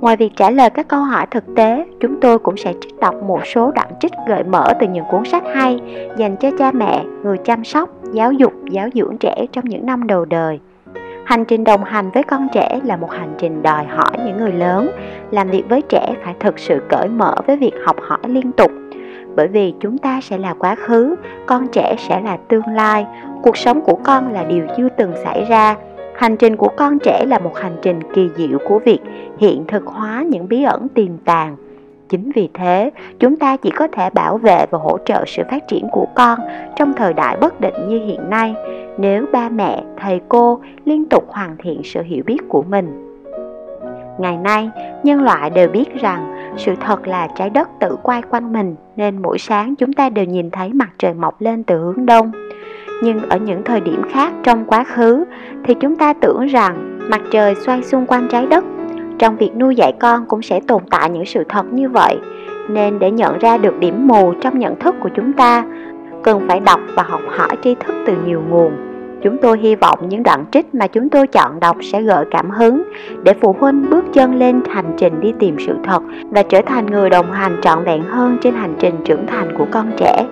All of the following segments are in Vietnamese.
Ngoài việc trả lời các câu hỏi thực tế, chúng tôi cũng sẽ trích đọc một số đoạn trích gợi mở từ những cuốn sách hay dành cho cha mẹ, người chăm sóc, giáo dục, giáo dưỡng trẻ trong những năm đầu đời. Hành trình đồng hành với con trẻ là một hành trình đòi hỏi những người lớn làm việc với trẻ phải thực sự cởi mở với việc học hỏi liên tục. Bởi vì chúng ta sẽ là quá khứ, con trẻ sẽ là tương lai, cuộc sống của con là điều chưa từng xảy ra Hành trình của con trẻ là một hành trình kỳ diệu của việc hiện thực hóa những bí ẩn tiềm tàng. Chính vì thế, chúng ta chỉ có thể bảo vệ và hỗ trợ sự phát triển của con trong thời đại bất định như hiện nay nếu ba mẹ, thầy cô liên tục hoàn thiện sự hiểu biết của mình. Ngày nay, nhân loại đều biết rằng sự thật là trái đất tự quay quanh mình nên mỗi sáng chúng ta đều nhìn thấy mặt trời mọc lên từ hướng đông nhưng ở những thời điểm khác trong quá khứ, thì chúng ta tưởng rằng mặt trời xoay xung quanh trái đất, trong việc nuôi dạy con cũng sẽ tồn tại những sự thật như vậy. Nên để nhận ra được điểm mù trong nhận thức của chúng ta, cần phải đọc và học hỏi tri thức từ nhiều nguồn. Chúng tôi hy vọng những đoạn trích mà chúng tôi chọn đọc sẽ gợi cảm hứng để phụ huynh bước chân lên hành trình đi tìm sự thật và trở thành người đồng hành trọn vẹn hơn trên hành trình trưởng thành của con trẻ.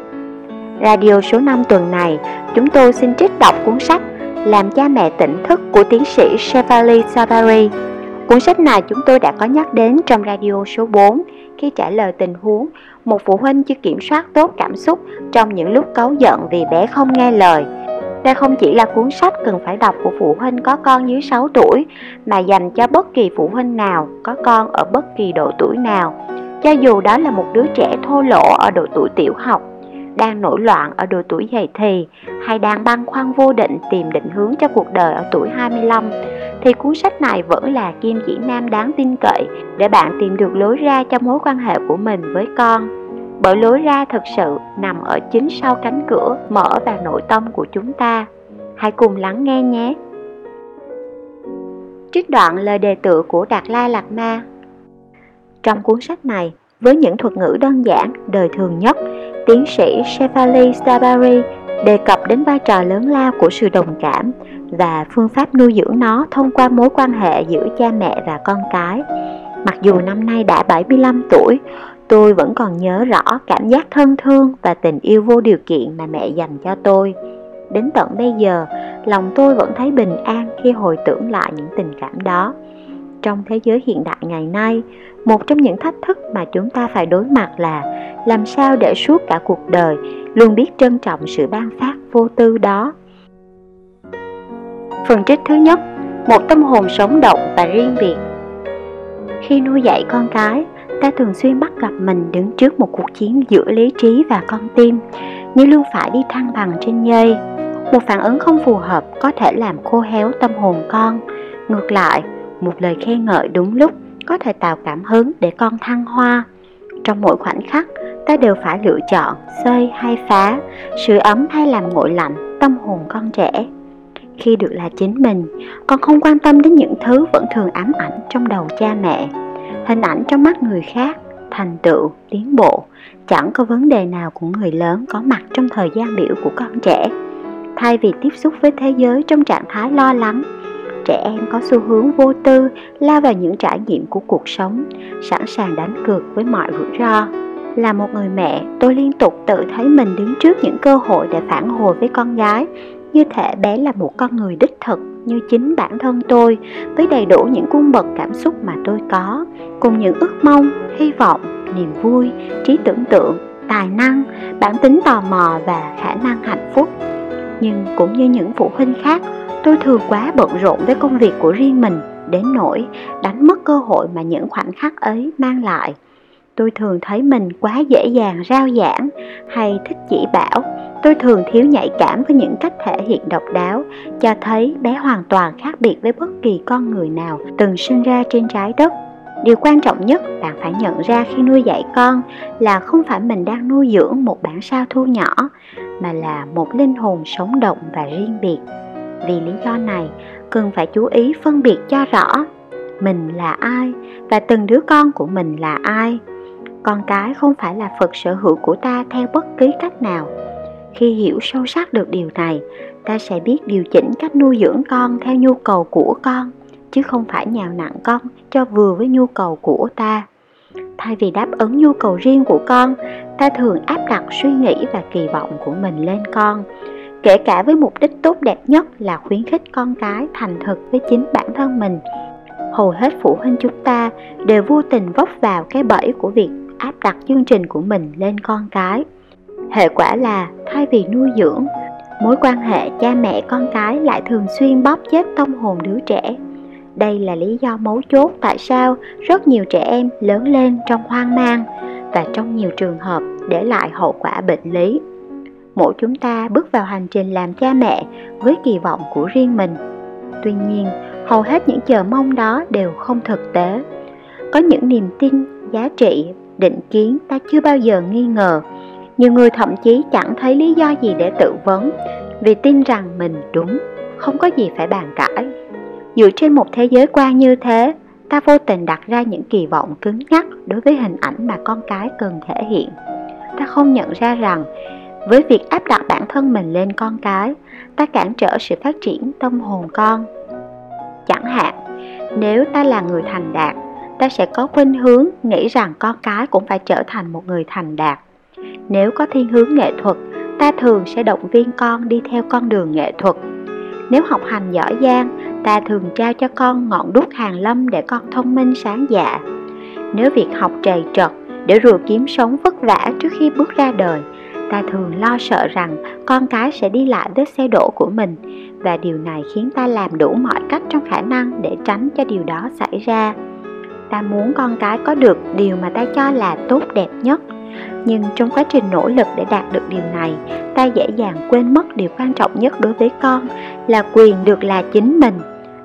Radio số 5 tuần này, chúng tôi xin trích đọc cuốn sách Làm cha mẹ tỉnh thức của tiến sĩ Shefali Sabari. Cuốn sách này chúng tôi đã có nhắc đến trong radio số 4 khi trả lời tình huống một phụ huynh chưa kiểm soát tốt cảm xúc trong những lúc cáu giận vì bé không nghe lời. Đây không chỉ là cuốn sách cần phải đọc của phụ huynh có con dưới 6 tuổi mà dành cho bất kỳ phụ huynh nào có con ở bất kỳ độ tuổi nào, cho dù đó là một đứa trẻ thô lỗ ở độ tuổi tiểu học đang nổi loạn ở độ tuổi dậy thì hay đang băn khoăn vô định tìm định hướng cho cuộc đời ở tuổi 25 thì cuốn sách này vẫn là kim chỉ nam đáng tin cậy để bạn tìm được lối ra cho mối quan hệ của mình với con. Bởi lối ra thực sự nằm ở chính sau cánh cửa mở vào nội tâm của chúng ta. Hãy cùng lắng nghe nhé. Trích đoạn lời đề tựa của Đạt Lai Lạt Ma Trong cuốn sách này, với những thuật ngữ đơn giản, đời thường nhất, tiến sĩ Shefali Sabari đề cập đến vai trò lớn lao của sự đồng cảm và phương pháp nuôi dưỡng nó thông qua mối quan hệ giữa cha mẹ và con cái. Mặc dù năm nay đã 75 tuổi, tôi vẫn còn nhớ rõ cảm giác thân thương và tình yêu vô điều kiện mà mẹ dành cho tôi. Đến tận bây giờ, lòng tôi vẫn thấy bình an khi hồi tưởng lại những tình cảm đó. Trong thế giới hiện đại ngày nay, một trong những thách thức mà chúng ta phải đối mặt là làm sao để suốt cả cuộc đời luôn biết trân trọng sự ban phát vô tư đó. Phần trích thứ nhất, một tâm hồn sống động và riêng biệt. Khi nuôi dạy con cái, ta thường xuyên bắt gặp mình đứng trước một cuộc chiến giữa lý trí và con tim, như luôn phải đi thăng bằng trên dây một phản ứng không phù hợp có thể làm khô héo tâm hồn con. Ngược lại, một lời khen ngợi đúng lúc có thể tạo cảm hứng để con thăng hoa. Trong mỗi khoảnh khắc, ta đều phải lựa chọn xây hay phá, sưởi ấm hay làm nguội lạnh tâm hồn con trẻ. Khi được là chính mình, con không quan tâm đến những thứ vẫn thường ám ảnh trong đầu cha mẹ. Hình ảnh trong mắt người khác, thành tựu, tiến bộ, chẳng có vấn đề nào của người lớn có mặt trong thời gian biểu của con trẻ. Thay vì tiếp xúc với thế giới trong trạng thái lo lắng trẻ em có xu hướng vô tư, lao vào những trải nghiệm của cuộc sống, sẵn sàng đánh cược với mọi rủi ro. Là một người mẹ, tôi liên tục tự thấy mình đứng trước những cơ hội để phản hồi với con gái. Như thể bé là một con người đích thực, như chính bản thân tôi, với đầy đủ những cung bậc cảm xúc mà tôi có, cùng những ước mong, hy vọng, niềm vui, trí tưởng tượng, tài năng, bản tính tò mò và khả năng hạnh phúc. Nhưng cũng như những phụ huynh khác tôi thường quá bận rộn với công việc của riêng mình, đến nỗi đánh mất cơ hội mà những khoảnh khắc ấy mang lại. Tôi thường thấy mình quá dễ dàng rao giảng hay thích chỉ bảo. Tôi thường thiếu nhạy cảm với những cách thể hiện độc đáo, cho thấy bé hoàn toàn khác biệt với bất kỳ con người nào từng sinh ra trên trái đất. Điều quan trọng nhất bạn phải nhận ra khi nuôi dạy con là không phải mình đang nuôi dưỡng một bản sao thu nhỏ, mà là một linh hồn sống động và riêng biệt vì lý do này, cần phải chú ý phân biệt cho rõ, mình là ai và từng đứa con của mình là ai. Con cái không phải là phật sở hữu của ta theo bất cứ cách nào. Khi hiểu sâu sắc được điều này, ta sẽ biết điều chỉnh cách nuôi dưỡng con theo nhu cầu của con, chứ không phải nhào nặng con cho vừa với nhu cầu của ta. Thay vì đáp ứng nhu cầu riêng của con, ta thường áp đặt suy nghĩ và kỳ vọng của mình lên con kể cả với mục đích tốt đẹp nhất là khuyến khích con cái thành thực với chính bản thân mình, hầu hết phụ huynh chúng ta đều vô tình vấp vào cái bẫy của việc áp đặt chương trình của mình lên con cái. Hệ quả là thay vì nuôi dưỡng, mối quan hệ cha mẹ con cái lại thường xuyên bóp chết tâm hồn đứa trẻ. Đây là lý do mấu chốt tại sao rất nhiều trẻ em lớn lên trong hoang mang và trong nhiều trường hợp để lại hậu quả bệnh lý mỗi chúng ta bước vào hành trình làm cha mẹ với kỳ vọng của riêng mình. Tuy nhiên, hầu hết những chờ mong đó đều không thực tế. Có những niềm tin, giá trị, định kiến ta chưa bao giờ nghi ngờ. Nhiều người thậm chí chẳng thấy lý do gì để tự vấn, vì tin rằng mình đúng, không có gì phải bàn cãi. Dựa trên một thế giới quan như thế, ta vô tình đặt ra những kỳ vọng cứng nhắc đối với hình ảnh mà con cái cần thể hiện. Ta không nhận ra rằng với việc áp đặt bản thân mình lên con cái, ta cản trở sự phát triển tâm hồn con. Chẳng hạn, nếu ta là người thành đạt, ta sẽ có khuynh hướng nghĩ rằng con cái cũng phải trở thành một người thành đạt. Nếu có thiên hướng nghệ thuật, ta thường sẽ động viên con đi theo con đường nghệ thuật. Nếu học hành giỏi giang, ta thường trao cho con ngọn đuốc hàng lâm để con thông minh sáng dạ. Nếu việc học trầy trật để rồi kiếm sống vất vả trước khi bước ra đời ta thường lo sợ rằng con cái sẽ đi lại với xe đổ của mình, và điều này khiến ta làm đủ mọi cách trong khả năng để tránh cho điều đó xảy ra. Ta muốn con cái có được điều mà ta cho là tốt đẹp nhất, nhưng trong quá trình nỗ lực để đạt được điều này, ta dễ dàng quên mất điều quan trọng nhất đối với con là quyền được là chính mình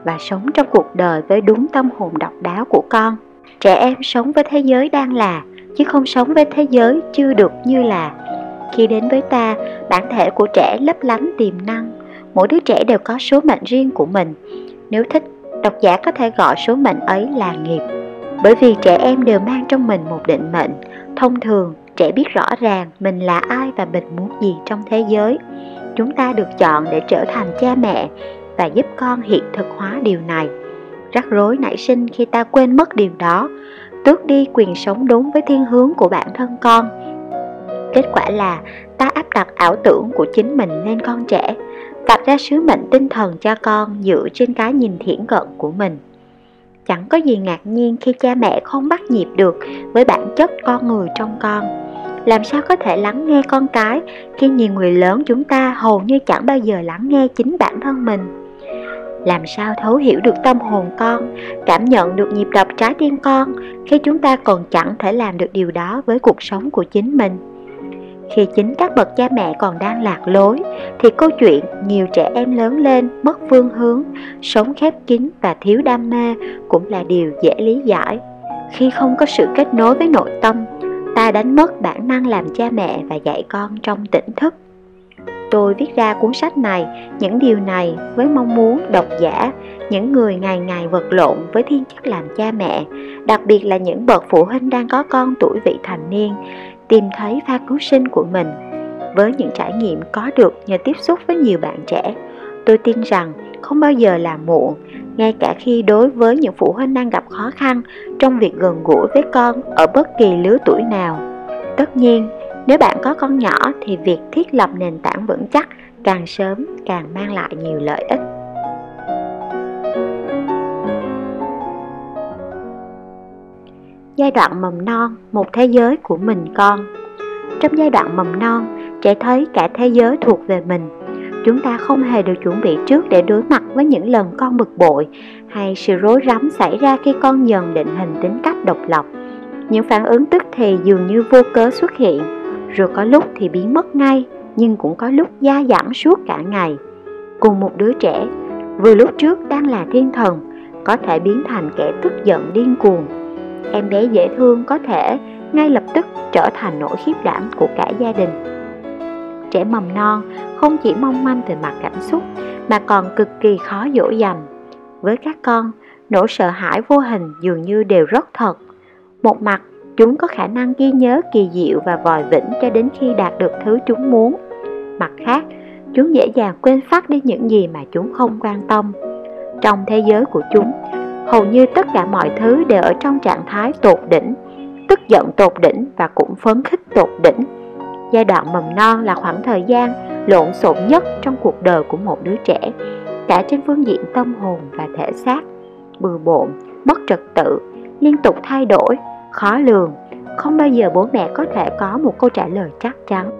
và sống trong cuộc đời với đúng tâm hồn độc đáo của con. Trẻ em sống với thế giới đang là, chứ không sống với thế giới chưa được như là khi đến với ta, bản thể của trẻ lấp lánh tiềm năng. Mỗi đứa trẻ đều có số mệnh riêng của mình. Nếu thích, độc giả có thể gọi số mệnh ấy là nghiệp. Bởi vì trẻ em đều mang trong mình một định mệnh. Thông thường, trẻ biết rõ ràng mình là ai và mình muốn gì trong thế giới. Chúng ta được chọn để trở thành cha mẹ và giúp con hiện thực hóa điều này. Rắc rối nảy sinh khi ta quên mất điều đó. Tước đi quyền sống đúng với thiên hướng của bản thân con kết quả là, ta áp đặt ảo tưởng của chính mình lên con trẻ đặt ra sứ mệnh tinh thần cho con dựa trên cái nhìn thiển cận của mình. Chẳng có gì ngạc nhiên khi cha mẹ không bắt nhịp được với bản chất con người trong con. Làm sao có thể lắng nghe con cái khi nhiều người lớn chúng ta hầu như chẳng bao giờ lắng nghe chính bản thân mình? Làm sao thấu hiểu được tâm hồn con, cảm nhận được nhịp đập trái tim con khi chúng ta còn chẳng thể làm được điều đó với cuộc sống của chính mình? Khi chính các bậc cha mẹ còn đang lạc lối, thì câu chuyện nhiều trẻ em lớn lên mất phương hướng, sống khép kín và thiếu đam mê cũng là điều dễ lý giải. Khi không có sự kết nối với nội tâm, ta đánh mất bản năng làm cha mẹ và dạy con trong tỉnh thức. Tôi viết ra cuốn sách này, những điều này với mong muốn độc giả, những người ngày ngày vật lộn với thiên chức làm cha mẹ, đặc biệt là những bậc phụ huynh đang có con tuổi vị thành niên tìm thấy pha cứu sinh của mình. Với những trải nghiệm có được nhờ tiếp xúc với nhiều bạn trẻ, tôi tin rằng không bao giờ là muộn, ngay cả khi đối với những phụ huynh đang gặp khó khăn trong việc gần gũi với con ở bất kỳ lứa tuổi nào. Tất nhiên, nếu bạn có con nhỏ thì việc thiết lập nền tảng vững chắc càng sớm càng mang lại nhiều lợi ích. Giai đoạn mầm non một thế giới của mình con. Trong giai đoạn mầm non, trẻ thấy cả thế giới thuộc về mình. Chúng ta không hề được chuẩn bị trước để đối mặt với những lần con bực bội hay sự rối rắm xảy ra khi con dần định hình tính cách độc lập. Những phản ứng tức thì dường như vô cớ xuất hiện. Rồi có lúc thì biến mất ngay, nhưng cũng có lúc gia giảm suốt cả ngày. Cùng một đứa trẻ, vừa lúc trước đang là thiên thần, có thể biến thành kẻ tức giận điên cuồng em bé dễ thương có thể ngay lập tức trở thành nỗi khiếp đảm của cả gia đình. Trẻ mầm non không chỉ mong manh về mặt cảm xúc mà còn cực kỳ khó dỗ dành. Với các con, nỗi sợ hãi vô hình dường như đều rất thật. Một mặt, chúng có khả năng ghi nhớ kỳ diệu và vòi vĩnh cho đến khi đạt được thứ chúng muốn. Mặt khác, chúng dễ dàng quên phát đi những gì mà chúng không quan tâm. Trong thế giới của chúng, hầu như tất cả mọi thứ đều ở trong trạng thái tột đỉnh, tức giận tột đỉnh và cũng phấn khích tột đỉnh. Giai đoạn mầm non là khoảng thời gian lộn xộn nhất trong cuộc đời của một đứa trẻ, cả trên phương diện tâm hồn và thể xác, bừa bộn, mất trật tự, liên tục thay đổi, khó lường, không bao giờ bố mẹ có thể có một câu trả lời chắc chắn.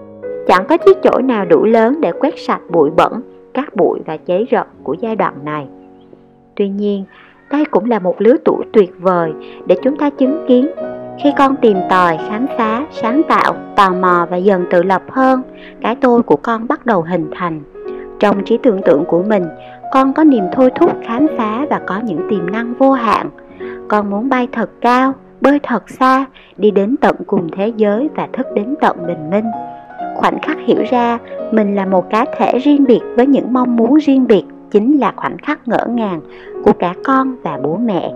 Chẳng có chiếc chổi nào đủ lớn để quét sạch bụi bẩn, cát bụi và cháy rợn của giai đoạn này. Tuy nhiên, đây cũng là một lứa tuổi tuyệt vời để chúng ta chứng kiến khi con tìm tòi, khám phá, sáng tạo, tò mò và dần tự lập hơn, cái tôi của con bắt đầu hình thành. Trong trí tưởng tượng của mình, con có niềm thôi thúc khám phá và có những tiềm năng vô hạn. Con muốn bay thật cao, bơi thật xa, đi đến tận cùng thế giới và thức đến tận bình minh. Khoảnh khắc hiểu ra mình là một cá thể riêng biệt với những mong muốn riêng biệt chính là khoảnh khắc ngỡ ngàng của cả con và bố mẹ.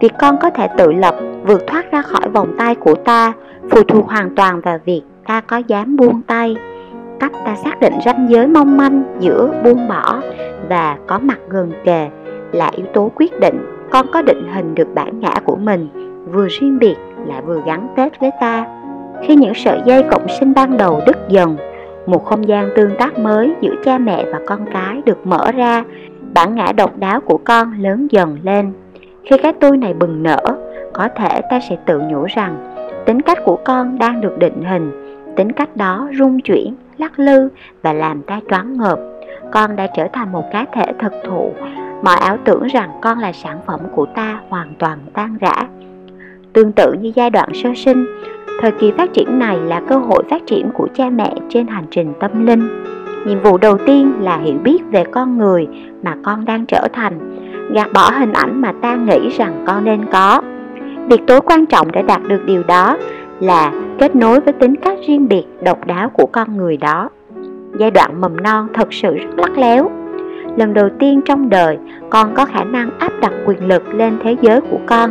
Việc con có thể tự lập, vượt thoát ra khỏi vòng tay của ta phụ thuộc hoàn toàn vào việc ta có dám buông tay. Cách ta xác định ranh giới mong manh giữa buông bỏ và có mặt gần kề là yếu tố quyết định con có định hình được bản ngã của mình vừa riêng biệt lại vừa gắn kết với ta. Khi những sợi dây cộng sinh ban đầu đứt dần, một không gian tương tác mới giữa cha mẹ và con cái được mở ra, bản ngã độc đáo của con lớn dần lên. Khi cái tôi này bừng nở, có thể ta sẽ tự nhủ rằng tính cách của con đang được định hình, tính cách đó rung chuyển, lắc lư và làm ta choáng ngợp. Con đã trở thành một cá thể thực thụ, mọi ảo tưởng rằng con là sản phẩm của ta hoàn toàn tan rã. Tương tự như giai đoạn sơ sinh, thời kỳ phát triển này là cơ hội phát triển của cha mẹ trên hành trình tâm linh. Nhiệm vụ đầu tiên là hiểu biết về con người mà con đang trở thành, gạt bỏ hình ảnh mà ta nghĩ rằng con nên có. Việc tối quan trọng để đạt được điều đó là kết nối với tính cách riêng biệt độc đáo của con người đó. Giai đoạn mầm non thật sự rất lắc léo. Lần đầu tiên trong đời, con có khả năng áp đặt quyền lực lên thế giới của con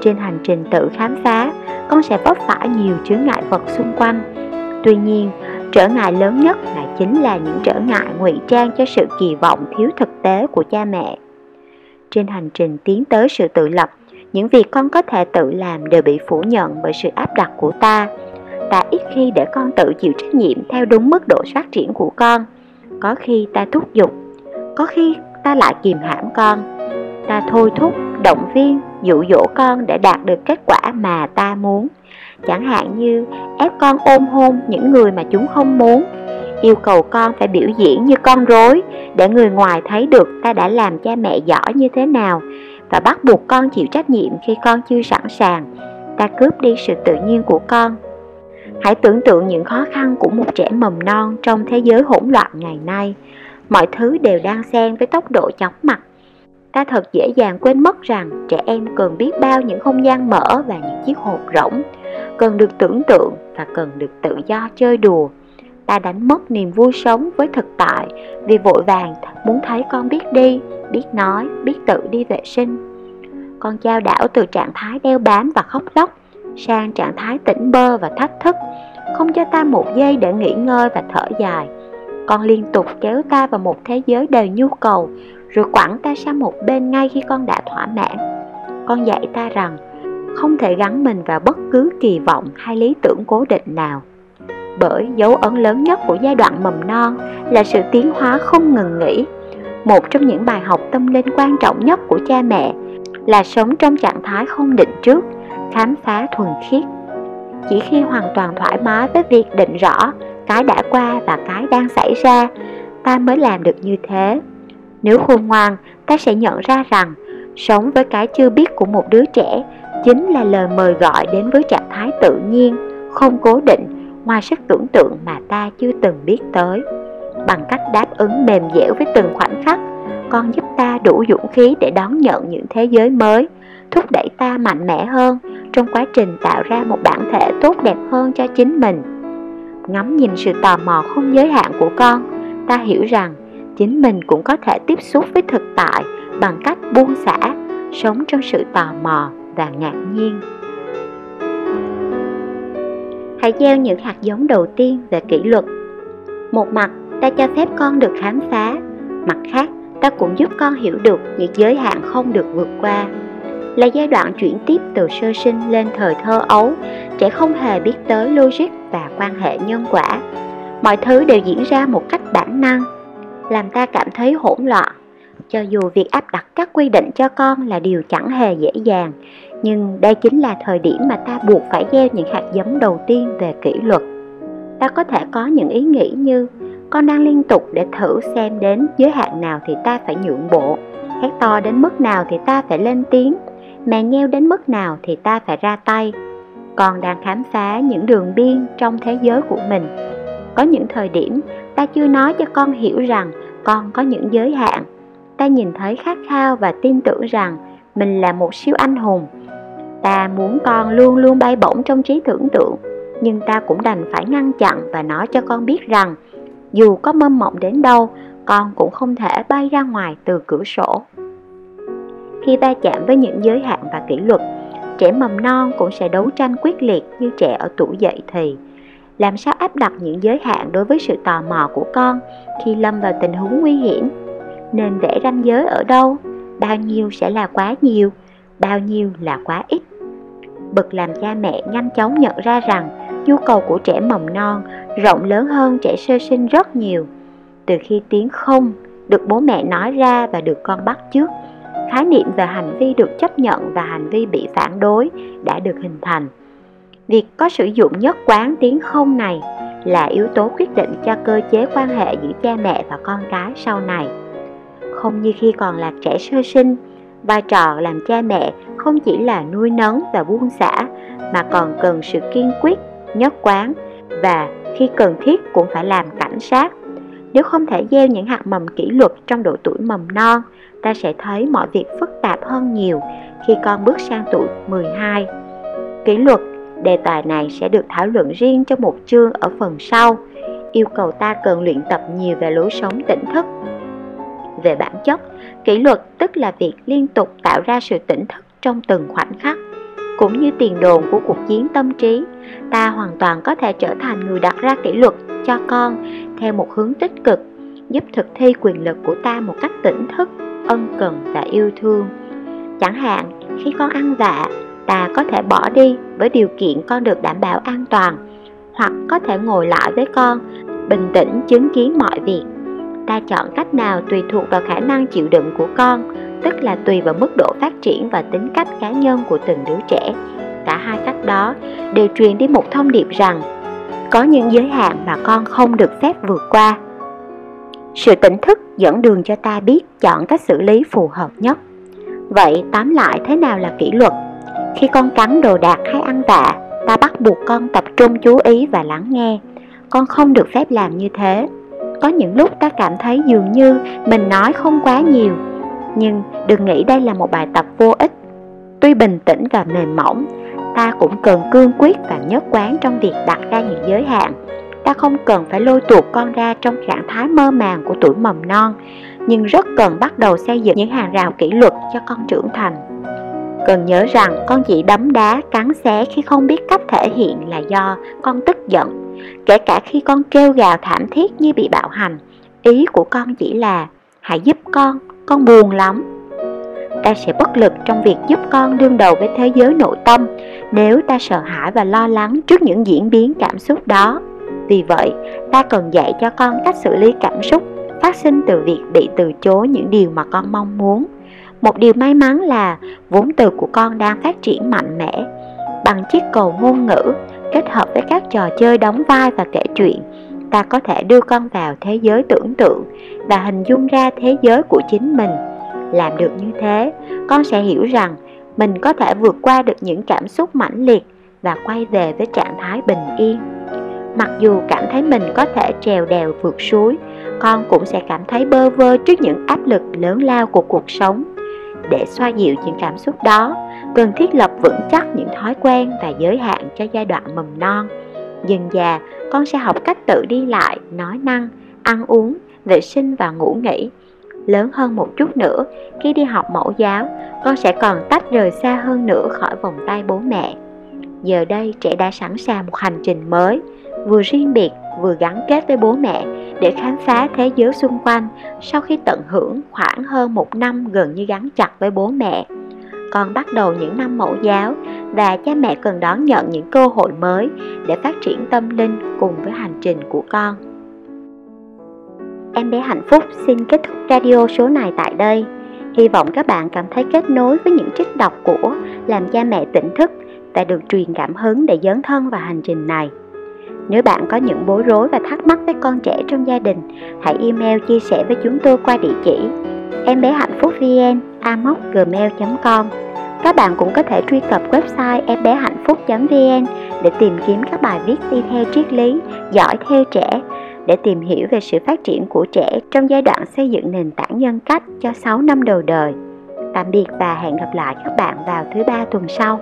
trên hành trình tự khám phá, con sẽ vấp phải nhiều chướng ngại vật xung quanh. Tuy nhiên, trở ngại lớn nhất lại chính là những trở ngại ngụy trang cho sự kỳ vọng thiếu thực tế của cha mẹ. Trên hành trình tiến tới sự tự lập, những việc con có thể tự làm đều bị phủ nhận bởi sự áp đặt của ta. Ta ít khi để con tự chịu trách nhiệm theo đúng mức độ phát triển của con. Có khi ta thúc giục, có khi ta lại kìm hãm con. Ta thôi thúc, động viên, dụ dỗ con để đạt được kết quả mà ta muốn. Chẳng hạn như, ép con ôm hôn những người mà chúng không muốn. Yêu cầu con phải biểu diễn như con rối, để người ngoài thấy được ta đã làm cha mẹ giỏi như thế nào. Và bắt buộc con chịu trách nhiệm khi con chưa sẵn sàng. Ta cướp đi sự tự nhiên của con. Hãy tưởng tượng những khó khăn của một trẻ mầm non trong thế giới hỗn loạn ngày nay. Mọi thứ đều đang xen với tốc độ chóng mặt ta thật dễ dàng quên mất rằng trẻ em cần biết bao những không gian mở và những chiếc hộp rỗng, cần được tưởng tượng và cần được tự do chơi đùa. Ta đánh mất niềm vui sống với thực tại vì vội vàng muốn thấy con biết đi, biết nói, biết tự đi vệ sinh. Con trao đảo từ trạng thái đeo bám và khóc lóc sang trạng thái tỉnh bơ và thách thức, không cho ta một giây để nghỉ ngơi và thở dài. Con liên tục kéo ta vào một thế giới đầy nhu cầu rồi quẳng ta sang một bên ngay khi con đã thỏa mãn. Con dạy ta rằng không thể gắn mình vào bất cứ kỳ vọng hay lý tưởng cố định nào. Bởi dấu ấn lớn nhất của giai đoạn mầm non là sự tiến hóa không ngừng nghỉ. Một trong những bài học tâm linh quan trọng nhất của cha mẹ là sống trong trạng thái không định trước, khám phá thuần khiết. Chỉ khi hoàn toàn thoải mái với việc định rõ cái đã qua và cái đang xảy ra, ta mới làm được như thế. Nếu khôn ngoan, ta sẽ nhận ra rằng sống với cái chưa biết của một đứa trẻ chính là lời mời gọi đến với trạng thái tự nhiên, không cố định, ngoài sức tưởng tượng mà ta chưa từng biết tới. Bằng cách đáp ứng mềm dẻo với từng khoảnh khắc, con giúp ta đủ dũng khí để đón nhận những thế giới mới, thúc đẩy ta mạnh mẽ hơn, trong quá trình tạo ra một bản thể tốt đẹp hơn cho chính mình ngắm nhìn sự tò mò không giới hạn của con ta hiểu rằng chính mình cũng có thể tiếp xúc với thực tại bằng cách buông xả, sống trong sự tò mò và ngạc nhiên. Hãy gieo những hạt giống đầu tiên về kỷ luật. Một mặt, ta cho phép con được khám phá. Mặt khác, ta cũng giúp con hiểu được những giới hạn không được vượt qua. Là giai đoạn chuyển tiếp từ sơ sinh lên thời thơ ấu trẻ không hề biết tới logic và quan hệ nhân quả. Mọi thứ đều diễn ra một cách bản năng làm ta cảm thấy hỗn loạn. Cho dù việc áp đặt các quy định cho con là điều chẳng hề dễ dàng, nhưng đây chính là thời điểm mà ta buộc phải gieo những hạt giống đầu tiên về kỷ luật. Ta có thể có những ý nghĩ như, con đang liên tục để thử xem đến giới hạn nào thì ta phải nhượng bộ, hét to đến mức nào thì ta phải lên tiếng, mè nheo đến mức nào thì ta phải ra tay. Con đang khám phá những đường biên trong thế giới của mình. Có những thời điểm ta chưa nói cho con hiểu rằng con có những giới hạn. Ta nhìn thấy khát khao và tin tưởng rằng mình là một siêu anh hùng. Ta muốn con luôn luôn bay bổng trong trí tưởng tượng, nhưng ta cũng đành phải ngăn chặn và nói cho con biết rằng, dù có mơ mộng đến đâu, con cũng không thể bay ra ngoài từ cửa sổ. Khi va chạm với những giới hạn và kỷ luật, trẻ mầm non cũng sẽ đấu tranh quyết liệt như trẻ ở tuổi dậy thì làm sao áp đặt những giới hạn đối với sự tò mò của con khi lâm vào tình huống nguy hiểm? Nên vẽ ranh giới ở đâu? Bao nhiêu sẽ là quá nhiều, bao nhiêu là quá ít? Bực làm cha mẹ nhanh chóng nhận ra rằng nhu cầu của trẻ mầm non rộng lớn hơn trẻ sơ sinh rất nhiều. Từ khi tiếng không được bố mẹ nói ra và được con bắt chước khái niệm về hành vi được chấp nhận và hành vi bị phản đối đã được hình thành việc có sử dụng nhất quán tiếng không này là yếu tố quyết định cho cơ chế quan hệ giữa cha mẹ và con cái sau này không như khi còn là trẻ sơ sinh vai trò làm cha mẹ không chỉ là nuôi nấng và buông xả mà còn cần sự kiên quyết nhất quán và khi cần thiết cũng phải làm cảnh sát nếu không thể gieo những hạt mầm kỷ luật trong độ tuổi mầm non ta sẽ thấy mọi việc phức tạp hơn nhiều khi con bước sang tuổi 12. Kỷ luật, đề tài này sẽ được thảo luận riêng trong một chương ở phần sau, yêu cầu ta cần luyện tập nhiều về lối sống tỉnh thức. Về bản chất, kỷ luật tức là việc liên tục tạo ra sự tỉnh thức trong từng khoảnh khắc. Cũng như tiền đồn của cuộc chiến tâm trí, ta hoàn toàn có thể trở thành người đặt ra kỷ luật cho con theo một hướng tích cực, giúp thực thi quyền lực của ta một cách tỉnh thức ân cần và yêu thương chẳng hạn khi con ăn vạ ta có thể bỏ đi với điều kiện con được đảm bảo an toàn, hoặc có thể ngồi lại với con, bình tĩnh chứng kiến mọi việc. Ta chọn cách nào tùy thuộc vào khả năng chịu đựng của con, tức là tùy vào mức độ phát triển và tính cách cá nhân của từng đứa trẻ. Cả hai cách đó đều truyền đi một thông điệp rằng, có những giới hạn mà con không được phép vượt qua. Sự tỉnh thức dẫn đường cho ta biết chọn cách xử lý phù hợp nhất. Vậy tóm lại thế nào là kỷ luật? Khi con cắn đồ đạc hay ăn vạ ta bắt buộc con tập trung chú ý và lắng nghe. Con không được phép làm như thế. Có những lúc ta cảm thấy dường như mình nói không quá nhiều, nhưng đừng nghĩ đây là một bài tập vô ích. Tuy bình tĩnh và mềm mỏng, ta cũng cần cương quyết và nhất quán trong việc đặt ra những giới hạn. Ta không cần phải lôi tuột con ra trong trạng thái mơ màng của tuổi mầm non, nhưng rất cần bắt đầu xây dựng những hàng rào kỷ luật cho con trưởng thành cần nhớ rằng con chỉ đấm đá cắn xé khi không biết cách thể hiện là do con tức giận. Kể cả khi con kêu gào thảm thiết như bị bạo hành ý của con chỉ là hãy giúp con con buồn lắm. Ta sẽ bất lực trong việc giúp con đương đầu với thế giới nội tâm nếu ta sợ hãi và lo lắng trước những diễn biến cảm xúc đó. Vì vậy, ta cần dạy cho con cách xử lý cảm xúc phát sinh từ việc bị từ chối những điều mà con mong muốn. Một điều may mắn là vốn từ của con đang phát triển mạnh mẽ. Bằng chiếc cầu ngôn ngữ kết hợp với các trò chơi đóng vai và kể chuyện, ta có thể đưa con vào thế giới tưởng tượng và hình dung ra thế giới của chính mình. Làm được như thế, con sẽ hiểu rằng mình có thể vượt qua được những cảm xúc mãnh liệt và quay về với trạng thái bình yên mặc dù cảm thấy mình có thể trèo đèo vượt suối con cũng sẽ cảm thấy bơ vơ trước những áp lực lớn lao của cuộc sống để xoa dịu những cảm xúc đó cần thiết lập vững chắc những thói quen và giới hạn cho giai đoạn mầm non. Dần già, con sẽ học cách tự đi lại, nói năng, ăn uống, vệ sinh và ngủ nghỉ. Lớn hơn một chút nữa, khi đi học mẫu giáo, con sẽ còn tách rời xa hơn nữa khỏi vòng tay bố mẹ. Giờ đây trẻ đã sẵn sàng một hành trình mới, vừa riêng biệt vừa gắn kết với bố mẹ để khám phá thế giới xung quanh sau khi tận hưởng khoảng hơn một năm gần như gắn chặt với bố mẹ. Con bắt đầu những năm mẫu giáo và cha mẹ cần đón nhận những cơ hội mới để phát triển tâm linh cùng với hành trình của con. Em bé hạnh phúc xin kết thúc radio số này tại đây. Hy vọng các bạn cảm thấy kết nối với những trích đọc của làm cha mẹ tỉnh thức và được truyền cảm hứng để dấn thân vào hành trình này. Nếu bạn có những bối rối và thắc mắc với con trẻ trong gia đình, hãy email chia sẻ với chúng tôi qua địa chỉ em bé hạnh phúc vn gmail.com Các bạn cũng có thể truy cập website em bé hạnh phúc.vn để tìm kiếm các bài viết đi theo triết lý, giỏi theo trẻ để tìm hiểu về sự phát triển của trẻ trong giai đoạn xây dựng nền tảng nhân cách cho 6 năm đầu đời. Tạm biệt và hẹn gặp lại các bạn vào thứ ba tuần sau.